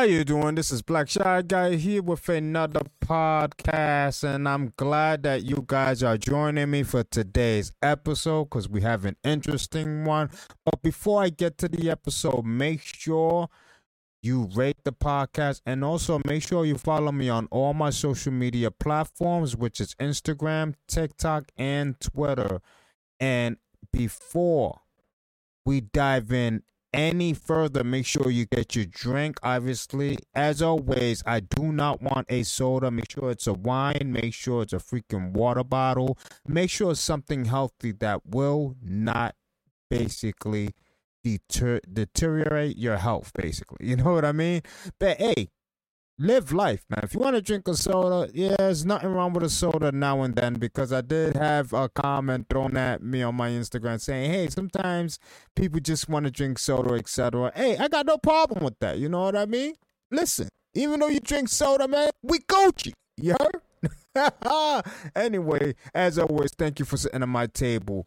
How you doing? This is Black Shy Guy here with another podcast, and I'm glad that you guys are joining me for today's episode because we have an interesting one. But before I get to the episode, make sure you rate the podcast and also make sure you follow me on all my social media platforms, which is Instagram, TikTok, and Twitter. And before we dive in any further, make sure you get your drink. Obviously, as always, I do not want a soda. Make sure it's a wine. Make sure it's a freaking water bottle. Make sure it's something healthy that will not basically deter- deteriorate your health, basically. You know what I mean? But hey, live life, man. If you want to drink a soda, yeah, there's nothing wrong with a soda now and then because I did have a comment thrown at me on my Instagram saying, hey, sometimes people just want to drink soda, etc. Hey, I got no problem with that. You know what I mean? Listen, even though you drink soda, man, we Gucci. You heard? anyway, as always, thank you for sitting at my table.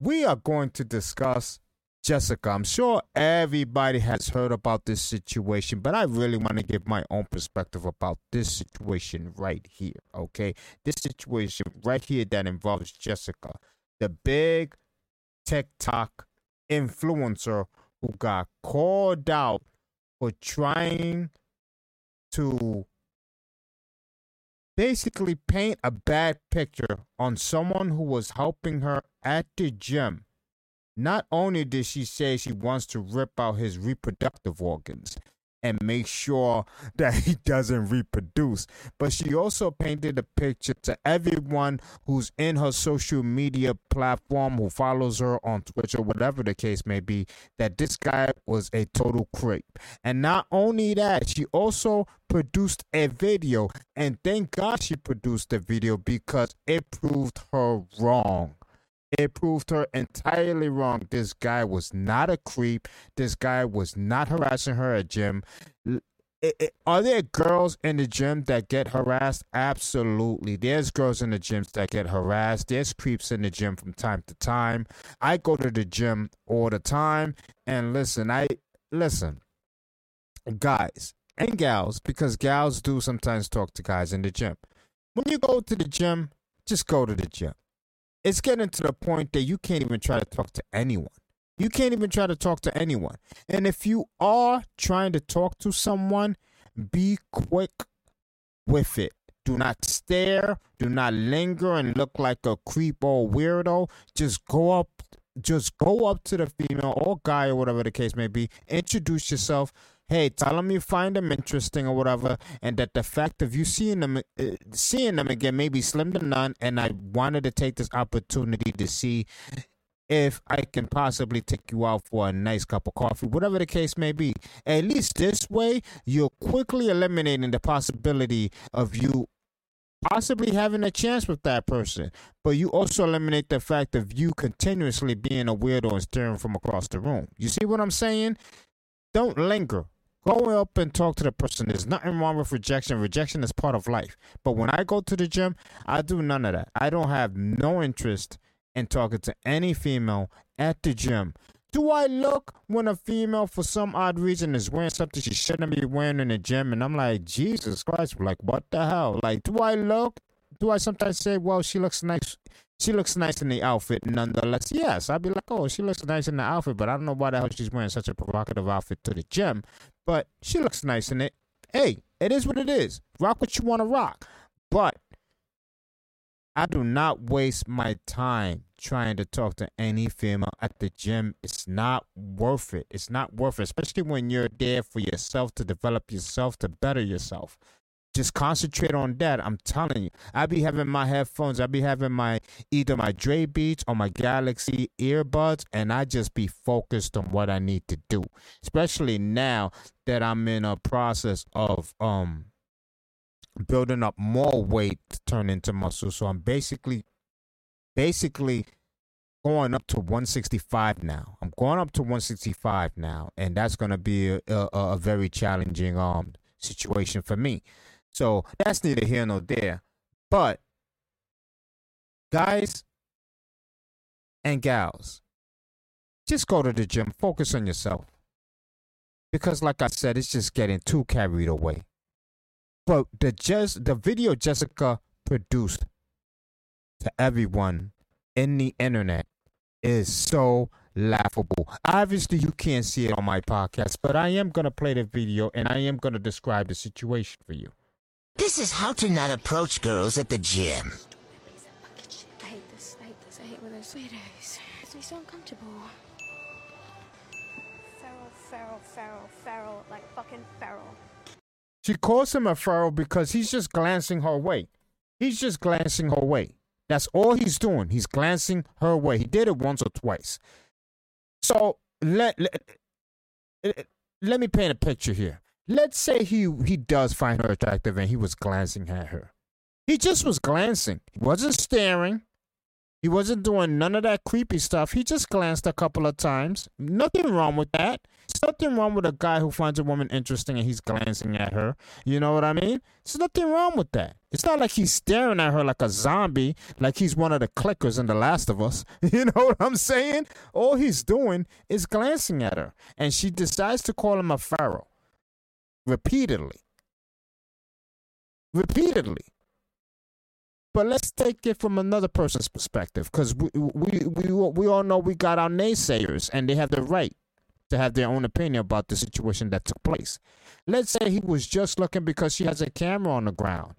We are going to discuss Jessica, I'm sure everybody has heard about this situation, but I really want to give my own perspective about this situation right here, okay? This situation right here that involves Jessica, the big TikTok influencer who got called out for trying to basically paint a bad picture on someone who was helping her at the gym not only did she say she wants to rip out his reproductive organs and make sure that he doesn't reproduce, but she also painted a picture to everyone who's in her social media platform, who follows her on Twitch or whatever the case may be, that this guy was a total creep. And not only that, she also produced a video, and thank God she produced the video because it proved her wrong. It proved her entirely wrong. This guy was not a creep. This guy was not harassing her at gym. It, it, are there girls in the gym that get harassed? Absolutely. There's girls in the gyms that get harassed. There's creeps in the gym from time to time. I go to the gym all the time. And listen, I listen, guys and gals, because gals do sometimes talk to guys in the gym. When you go to the gym, just go to the gym it's getting to the point that you can't even try to talk to anyone. You can't even try to talk to anyone. And if you are trying to talk to someone, be quick with it. Do not stare. Do not linger and look like a creep or weirdo. Just go up. Just go up to the female or guy or whatever the case may be. Introduce yourself hey, tell them you find them interesting or whatever, and that the fact of you seeing them, uh, seeing them again, maybe slim to none, and I wanted to take this opportunity to see if I can possibly take you out for a nice cup of coffee, whatever the case may be. At least this way, you're quickly eliminating the possibility of you possibly having a chance with that person. But you also eliminate the fact of you continuously being a weirdo and staring from across the room. You see what I'm saying? Don't linger. Go up and talk to the person. There's nothing wrong with rejection. Rejection is part of life. But when I go to the gym, I do none of that. I don't have no interest in talking to any female at the gym. Do I look when a female, for some odd reason, is wearing something she shouldn't be wearing in the gym? And I'm like, Jesus Christ, like, what the hell? Like, do I look? Do I sometimes say, well, she looks nice? She looks nice in the outfit, nonetheless. Yes, I'd be like, oh, she looks nice in the outfit, but I don't know why the hell she's wearing such a provocative outfit to the gym but she looks nice in it. Hey, it is what it is. Rock what you want to rock. But I do not waste my time trying to talk to any female at the gym. It's not worth it. It's not worth it, especially when you're there for yourself to develop yourself, to better yourself just concentrate on that. I'm telling you, I be having my headphones, I be having my either my Dre Beats or my Galaxy earbuds, and I just be focused on what I need to do. Especially now that I'm in a process of um building up more weight to turn into muscle. So I'm basically basically going up to 165 now. I'm going up to 165 now, and that's going to be a, a, a very challenging um situation for me. So that's neither here nor there. But guys and gals, just go to the gym, focus on yourself. because, like I said, it's just getting too carried away. But the just the video Jessica produced to everyone in the internet is so laughable. Obviously, you can't see it on my podcast, but I am gonna play the video and I am gonna describe the situation for you. This is how to not approach girls at the gym. I hate this. I hate this. I hate when there's sweet days. It's me so uncomfortable. Feral, feral, feral, feral, like fucking feral. She calls him a feral because he's just glancing her way. He's just glancing her way. That's all he's doing. He's glancing her way. He did it once or twice. So let let, let me paint a picture here. Let's say he he does find her attractive and he was glancing at her. He just was glancing. He wasn't staring. He wasn't doing none of that creepy stuff. He just glanced a couple of times. Nothing wrong with that. There's nothing wrong with a guy who finds a woman interesting and he's glancing at her. You know what I mean? There's nothing wrong with that. It's not like he's staring at her like a zombie, like he's one of the clickers in The Last of Us. You know what I'm saying? All he's doing is glancing at her. And she decides to call him a pharaoh repeatedly. Repeatedly. But let's take it from another person's perspective, because we, we we we all know we got our naysayers, and they have the right to have their own opinion about the situation that took place. Let's say he was just looking because she has a camera on the ground,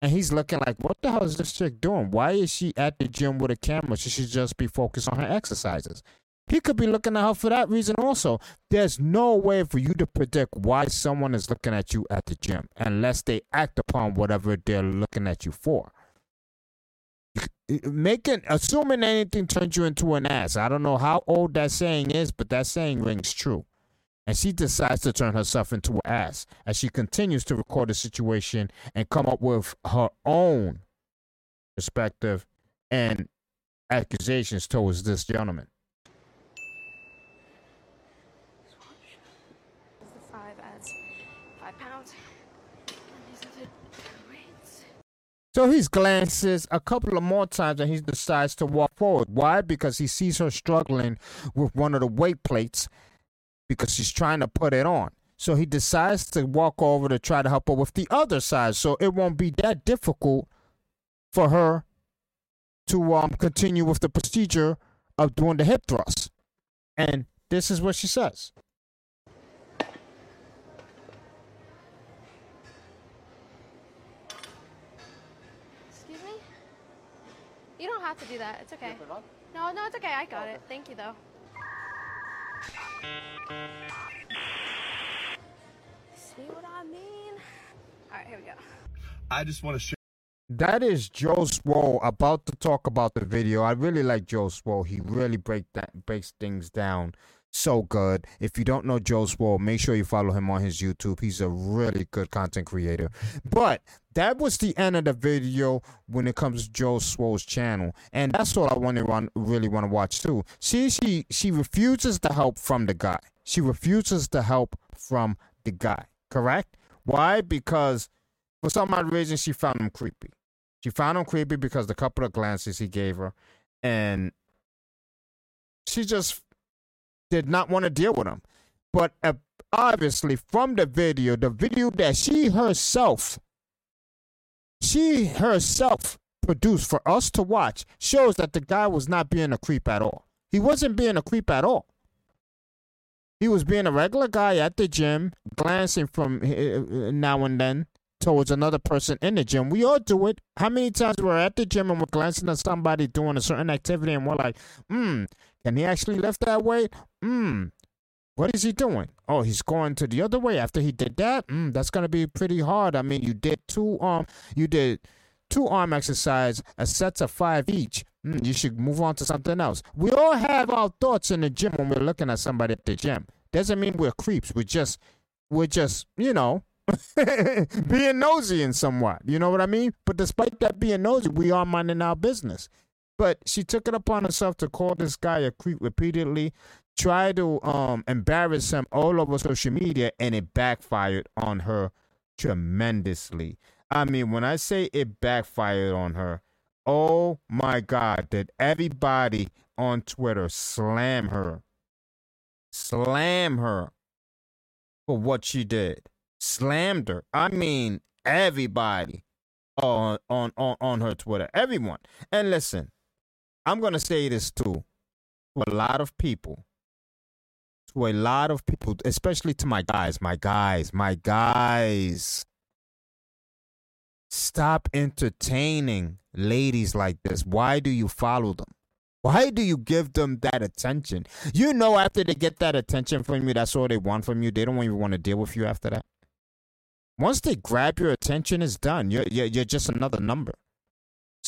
and he's looking like, "What the hell is this chick doing? Why is she at the gym with a camera? She should just be focused on her exercises." He could be looking at her for that reason also. There's no way for you to predict why someone is looking at you at the gym unless they act upon whatever they're looking at you for making assuming anything turns you into an ass. I don't know how old that saying is, but that saying rings true. And she decides to turn herself into an ass as she continues to record the situation and come up with her own perspective and accusations towards this gentleman. The five adds five pounds. And these are the rates. So he glances a couple of more times and he decides to walk forward. Why? Because he sees her struggling with one of the weight plates because she's trying to put it on. So he decides to walk over to try to help her with the other side so it won't be that difficult for her to um, continue with the procedure of doing the hip thrust. And this is what she says. You don't have to do that. It's okay. No, no, it's okay. I got it. Thank you, though. See what I mean? All right, here we go. I just want to share. That is Joe Swoll about to talk about the video. I really like Joe Swoll. He really break that breaks things down so good. If you don't know Joe Swoll, make sure you follow him on his YouTube. He's a really good content creator. But that was the end of the video when it comes to Joe Swoll's channel, and that's all I want to run, really want to watch too. See, she she refuses the help from the guy. She refuses the help from the guy. Correct? Why? Because for some odd reason she found him creepy. She found him creepy because the couple of glances he gave her, and she just did not want to deal with him. But uh, obviously, from the video, the video that she herself, she herself produced for us to watch, shows that the guy was not being a creep at all. He wasn't being a creep at all. He was being a regular guy at the gym, glancing from uh, now and then towards another person in the gym. We all do it. How many times we're at the gym and we're glancing at somebody doing a certain activity and we're like, hmm, can he actually left that way, Hmm, what is he doing? Oh, he's going to the other way after he did that. Hmm, that's gonna be pretty hard. I mean, you did two arm, you did two arm exercise, a sets of five each. Hmm, you should move on to something else. We all have our thoughts in the gym when we're looking at somebody at the gym. Doesn't mean we're creeps. We're just, we're just, you know, being nosy in somewhat. You know what I mean? But despite that being nosy, we are minding our business. But she took it upon herself to call this guy a creep repeatedly, try to um embarrass him all over social media, and it backfired on her tremendously. I mean, when I say it backfired on her, oh my God, did everybody on Twitter slam her? Slam her for what she did. Slammed her. I mean, everybody on on on, on her Twitter. Everyone. And listen, I'm gonna say this too. To a lot of people. To a lot of people, especially to my guys, my guys, my guys. Stop entertaining ladies like this. Why do you follow them? Why do you give them that attention? You know, after they get that attention from you, that's all they want from you. They don't even want to deal with you after that. Once they grab your attention, it's done. You're, you're, you're just another number.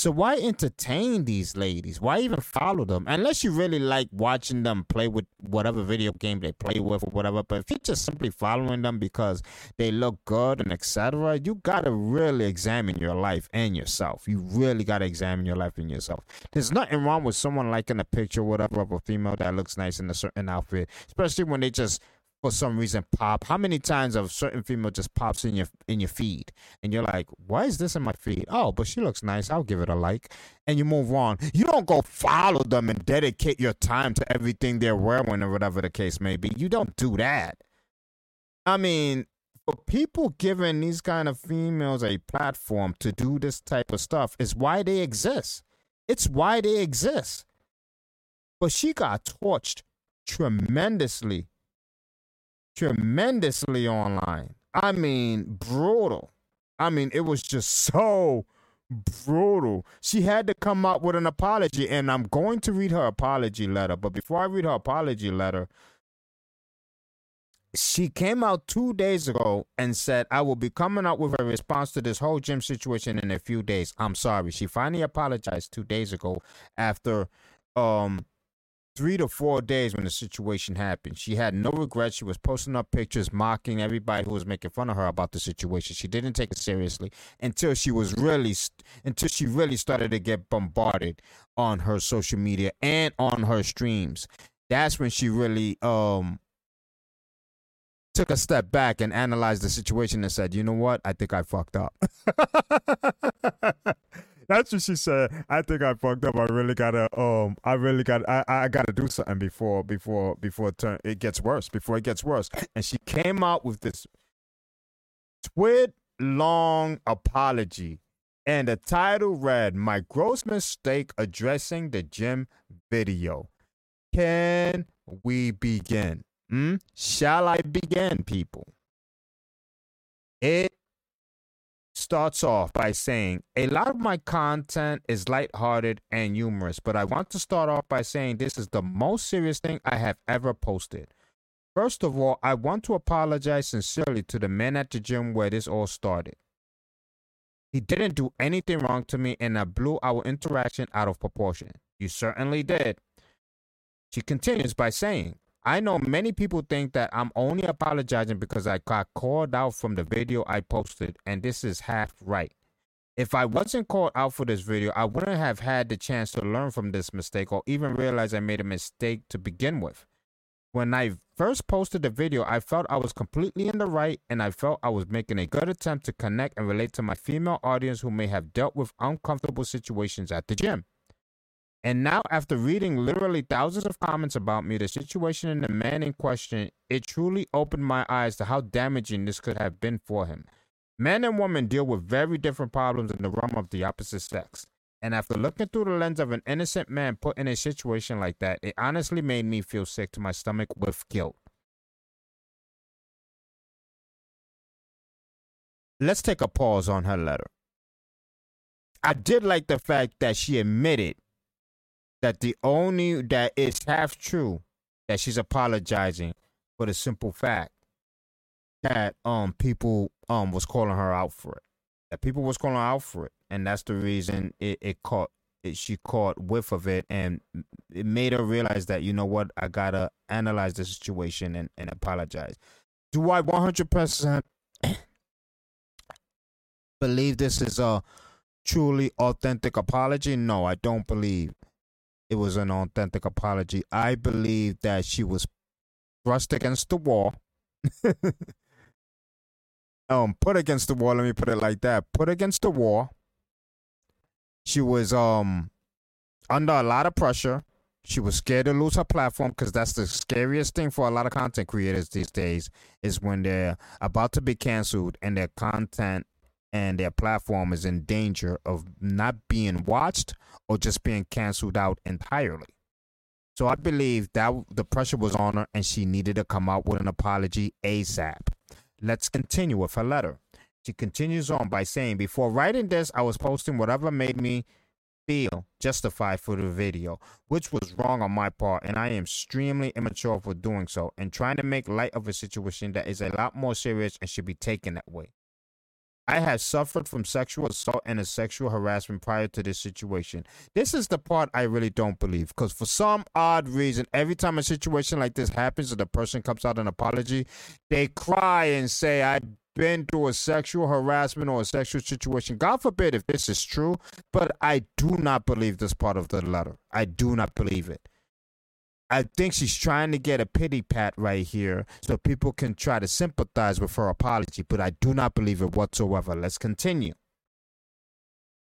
So why entertain these ladies? Why even follow them? Unless you really like watching them play with whatever video game they play with or whatever. But if you're just simply following them because they look good and etc., you gotta really examine your life and yourself. You really gotta examine your life and yourself. There's nothing wrong with someone liking a picture, whatever, of a female that looks nice in a certain outfit, especially when they just for some reason pop. How many times a certain female just pops in your in your feed and you're like, why is this in my feed? Oh, but she looks nice. I'll give it a like. And you move on. You don't go follow them and dedicate your time to everything they're wearing or whatever the case may be. You don't do that. I mean, for people giving these kind of females a platform to do this type of stuff is why they exist. It's why they exist. But she got torched tremendously tremendously online. I mean, brutal. I mean, it was just so brutal. She had to come up with an apology, and I'm going to read her apology letter. But before I read her apology letter, she came out two days ago and said, I will be coming out with a response to this whole gym situation in a few days. I'm sorry. She finally apologized two days ago after um three to four days when the situation happened. She had no regrets. She was posting up pictures, mocking everybody who was making fun of her about the situation. She didn't take it seriously until she was really, until she really started to get bombarded on her social media and on her streams. That's when she really um took a step back and analyzed the situation and said, "You know what? I think I fucked up." That's what she said. I think I fucked up. I really gotta um I really got I, I gotta do something before before before it, turn, it gets worse. Before it gets worse. And she came out with this twit long apology. And the title read My gross mistake addressing the gym video. Can we begin? Hmm? Shall I begin, people? It starts off by saying, A lot of my content is lighthearted and humorous, but I want to start off by saying this is the most serious thing I have ever posted. First of all, I want to apologize sincerely to the men at the gym where this all started. He didn't do anything wrong to me, and I blew our interaction out of proportion. You certainly did. She continues by saying, I know many people think that I'm only apologizing because I got called out from the video I posted, and this is half right. If I wasn't called out for this video, I wouldn't have had the chance to learn from this mistake or even realize I made a mistake to begin with. When I first posted the video, I felt I was completely in the right and I felt I was making a good attempt to connect and relate to my female audience who may have dealt with uncomfortable situations at the gym. And now, after reading literally thousands of comments about me, the situation and the man in question, it truly opened my eyes to how damaging this could have been for him. Men and women deal with very different problems in the realm of the opposite sex. And after looking through the lens of an innocent man put in a situation like that, it honestly made me feel sick to my stomach with guilt. Let's take a pause on her letter. I did like the fact that she admitted that the only that it's half true that she's apologizing for the simple fact that um people um was calling her out for it. That people was calling her out for it, and that's the reason it, it caught it, she caught whiff of it, and it made her realize that you know what I gotta analyze the situation and, and apologize. Do I one hundred percent believe this is a truly authentic apology? No, I don't believe it was an authentic apology. I believe that she was thrust against the wall. um, put against the wall. Let me put it like that. Put against the wall. She was um under a lot of pressure. She was scared to lose her platform because that's the scariest thing for a lot of content creators these days is when they're about to be canceled and their content and their platform is in danger of not being watched or just being canceled out entirely. So I believe that the pressure was on her and she needed to come out with an apology ASAP. Let's continue with her letter. She continues on by saying, Before writing this, I was posting whatever made me feel justified for the video, which was wrong on my part, and I am extremely immature for doing so and trying to make light of a situation that is a lot more serious and should be taken that way. I had suffered from sexual assault and a sexual harassment prior to this situation. This is the part I really don't believe because for some odd reason, every time a situation like this happens and the person comes out an apology, they cry and say, I've been through a sexual harassment or a sexual situation. God forbid if this is true, but I do not believe this part of the letter. I do not believe it. I think she's trying to get a pity pat right here so people can try to sympathize with her apology, but I do not believe it whatsoever. Let's continue.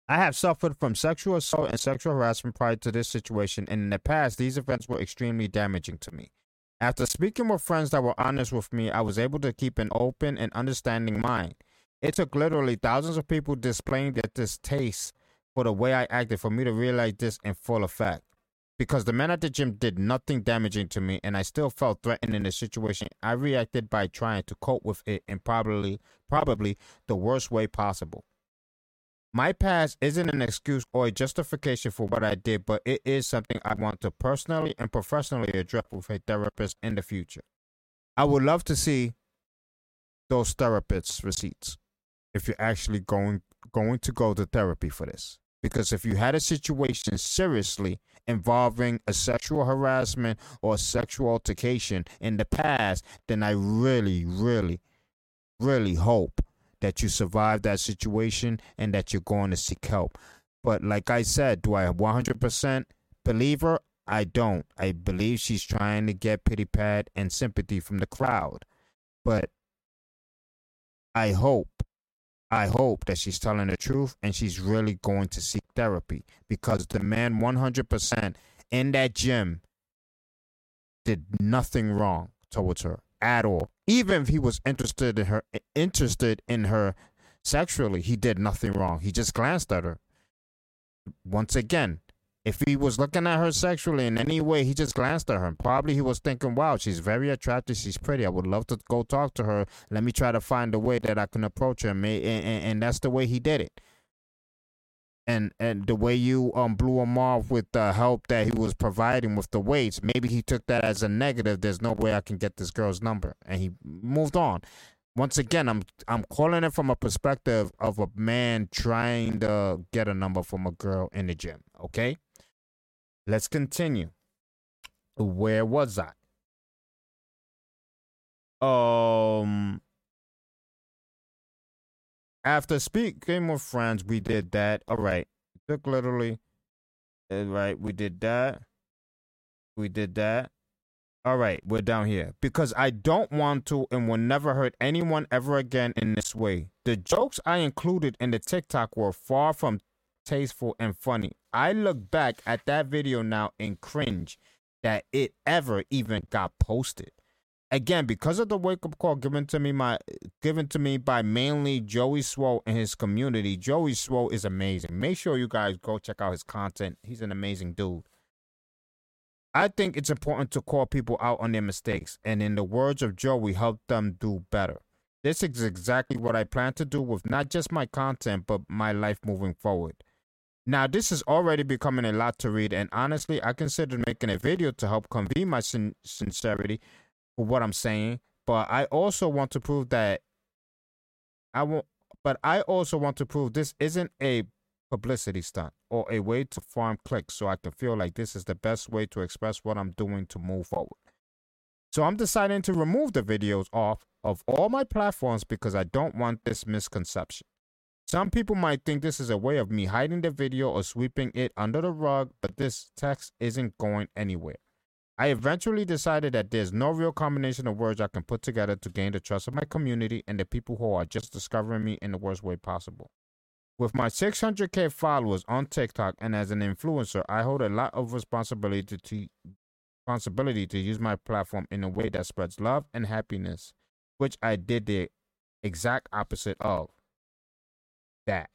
I have suffered from sexual assault and sexual harassment prior to this situation, and in the past, these events were extremely damaging to me. After speaking with friends that were honest with me, I was able to keep an open and understanding mind. It took literally thousands of people displaying their distaste for the way I acted for me to realize this in full effect because the men at the gym did nothing damaging to me and I still felt threatened in the situation, I reacted by trying to cope with it in probably probably the worst way possible. My past isn't an excuse or a justification for what I did, but it is something I want to personally and professionally address with a therapist in the future. I would love to see those therapists' receipts if you're actually going going to go to therapy for this. Because if you had a situation seriously involving a sexual harassment or sexual altercation in the past, then I really, really, really hope that you survived that situation and that you're going to seek help. But like I said, do I 100% believe her? I don't. I believe she's trying to get pity pat and sympathy from the crowd. But I hope I hope that she's telling the truth and she's really going to seek therapy because the man 100% in that gym did nothing wrong towards her at all. Even if he was interested in her interested in her sexually, he did nothing wrong. He just glanced at her. Once again, if he was looking at her sexually in any way, he just glanced at her. Probably he was thinking, wow, she's very attractive. She's pretty. I would love to go talk to her. Let me try to find a way that I can approach her. And, and, and that's the way he did it. And and the way you um blew him off with the help that he was providing with the weights, maybe he took that as a negative. There's no way I can get this girl's number, and he moved on once again, I'm I'm calling it from a perspective of a man trying to get a number from a girl in the gym. Okay, Let's continue. Where was I? Um, after speaking with friends, we did that. All right, took literally. All right, we did that. We did that. All right, we're down here because I don't want to and will never hurt anyone ever again in this way. The jokes I included in the TikTok were far from tasteful, and funny. I look back at that video now and cringe that it ever even got posted. Again, because of the wake up call given to me my given to me by mainly Joey Swoll and his community. Joey Swoll is amazing. Make sure you guys go check out his content. He's an amazing dude. I think it's important to call people out on their mistakes, and in the words of Joey, help them do better. This is exactly what I plan to do with not just my content, but my life moving forward. Now, this is already becoming a lot to read, and honestly, I considered making a video to help convey my sin- sincerity for what I'm saying. But I also want to prove that I won't. But I also want to prove this isn't a publicity stunt or a way to farm clicks, so I can feel like this is the best way to express what I'm doing to move forward. So I'm deciding to remove the videos off of all my platforms because I don't want this misconception. Some people might think this is a way of me hiding the video or sweeping it under the rug, but this text isn't going anywhere. I eventually decided that there's no real combination of words I can put together to gain the trust of my community and the people who are just discovering me in the worst way possible. With my 600k followers on TikTok and as an influencer, I hold a lot of responsibility to responsibility to use my platform in a way that spreads love and happiness, which I did the exact opposite of that.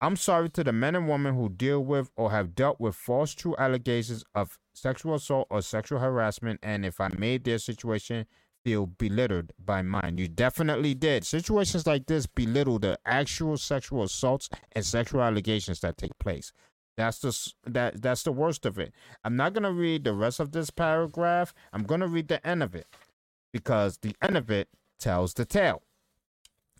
I'm sorry to the men and women who deal with or have dealt with false true allegations of sexual assault or sexual harassment, and if I made their situation feel belittled by mine. You definitely did. Situations like this belittle the actual sexual assaults and sexual allegations that take place. That's the that that's the worst of it. I'm not gonna read the rest of this paragraph. I'm gonna read the end of it because the end of it tells the tale.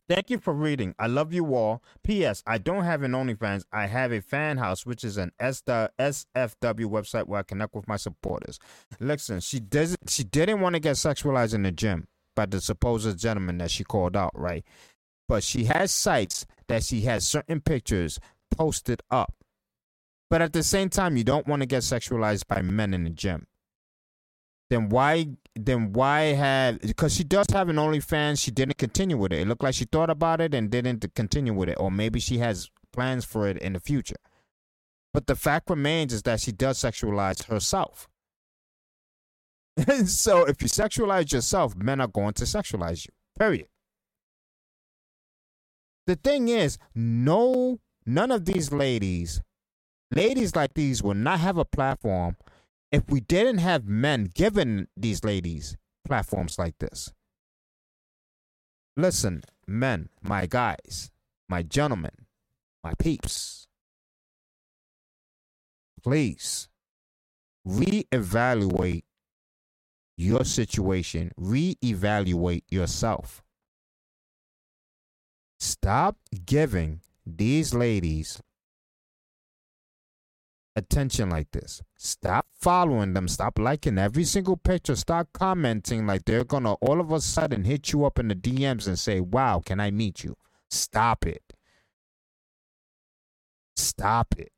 Thank you for reading. I love you all. P.S. I don't have an OnlyFans. I have a Fanhouse, which is an SFW website where I connect with my supporters. Listen, she doesn't. She didn't want to get sexualized in the gym by the supposed gentleman that she called out, right? But she has sites that she has certain pictures posted up. But at the same time, you don't want to get sexualized by men in the gym then why then why have because she does have an OnlyFans, she didn't continue with it. It looked like she thought about it and didn't continue with it, or maybe she has plans for it in the future. But the fact remains is that she does sexualize herself. And so if you sexualize yourself, men are going to sexualize you. Period. The thing is, no, none of these ladies, ladies like these, will not have a platform if we didn't have men giving these ladies platforms like this. Listen, men, my guys, my gentlemen, my peeps, please reevaluate your situation, reevaluate yourself. Stop giving these ladies attention like this. Stop following them. Stop liking every single picture. Stop commenting like they're going to all of a sudden hit you up in the DMs and say, Wow, can I meet you? Stop it. Stop it.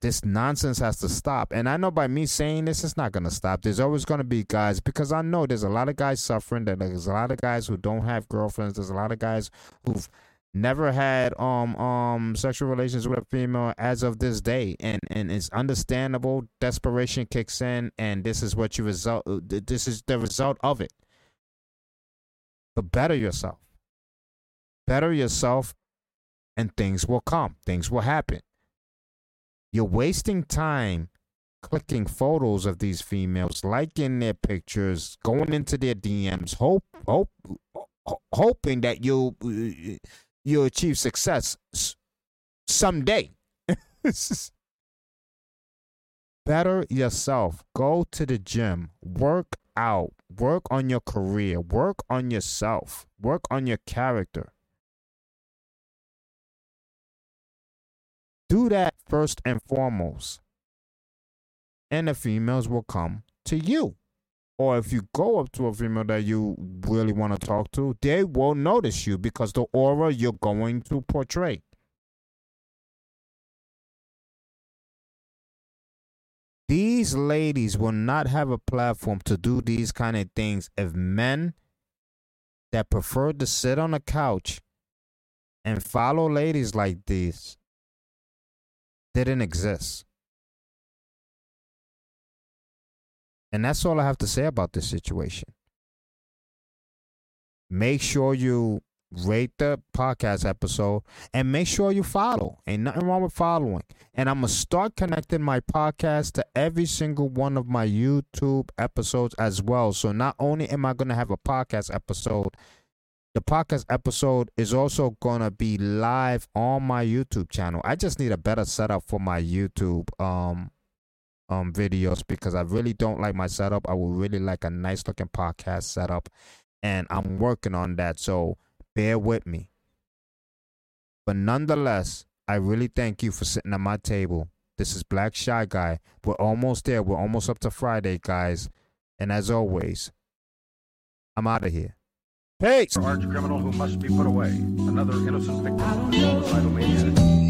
This nonsense has to stop. And I know by me saying this, it's not going to stop. There's always going to be guys, because I know there's a lot of guys suffering. There's a lot of guys who don't have girlfriends. There's a lot of guys who've never had um um sexual relations with a female as of this day. And and it's understandable. Desperation kicks in and this is what you result uh, this is the result of it. But better yourself. Better yourself and things will come. Things will happen. You're wasting time clicking photos of these females liking their pictures going into their dms hope hope hoping that you'll uh, you'll achieve success someday. Better yourself. Go to the gym. Work out. Work on your career. Work on yourself. Work on your character. Do that first and foremost. And the females will come to you or if you go up to a female that you really want to talk to, they will notice you because the aura you're going to portray. These ladies will not have a platform to do these kind of things if men that prefer to sit on a couch and follow ladies like this didn't exist. And that's all I have to say about this situation. Make sure you rate the podcast episode and make sure you follow. Ain't nothing wrong with following. And I'm going to start connecting my podcast to every single one of my YouTube episodes as well. So not only am I going to have a podcast episode, the podcast episode is also going to be live on my YouTube channel. I just need a better setup for my YouTube um um videos because I really don't like my setup. I would really like a nice looking podcast setup and I'm working on that. So bear with me. But nonetheless, I really thank you for sitting at my table. This is Black Shy Guy. We're almost there. We're almost up to Friday, guys. And as always, I'm out of here. Peace. Arch criminal who must be put away. Another innocent victim of suicidal maniac.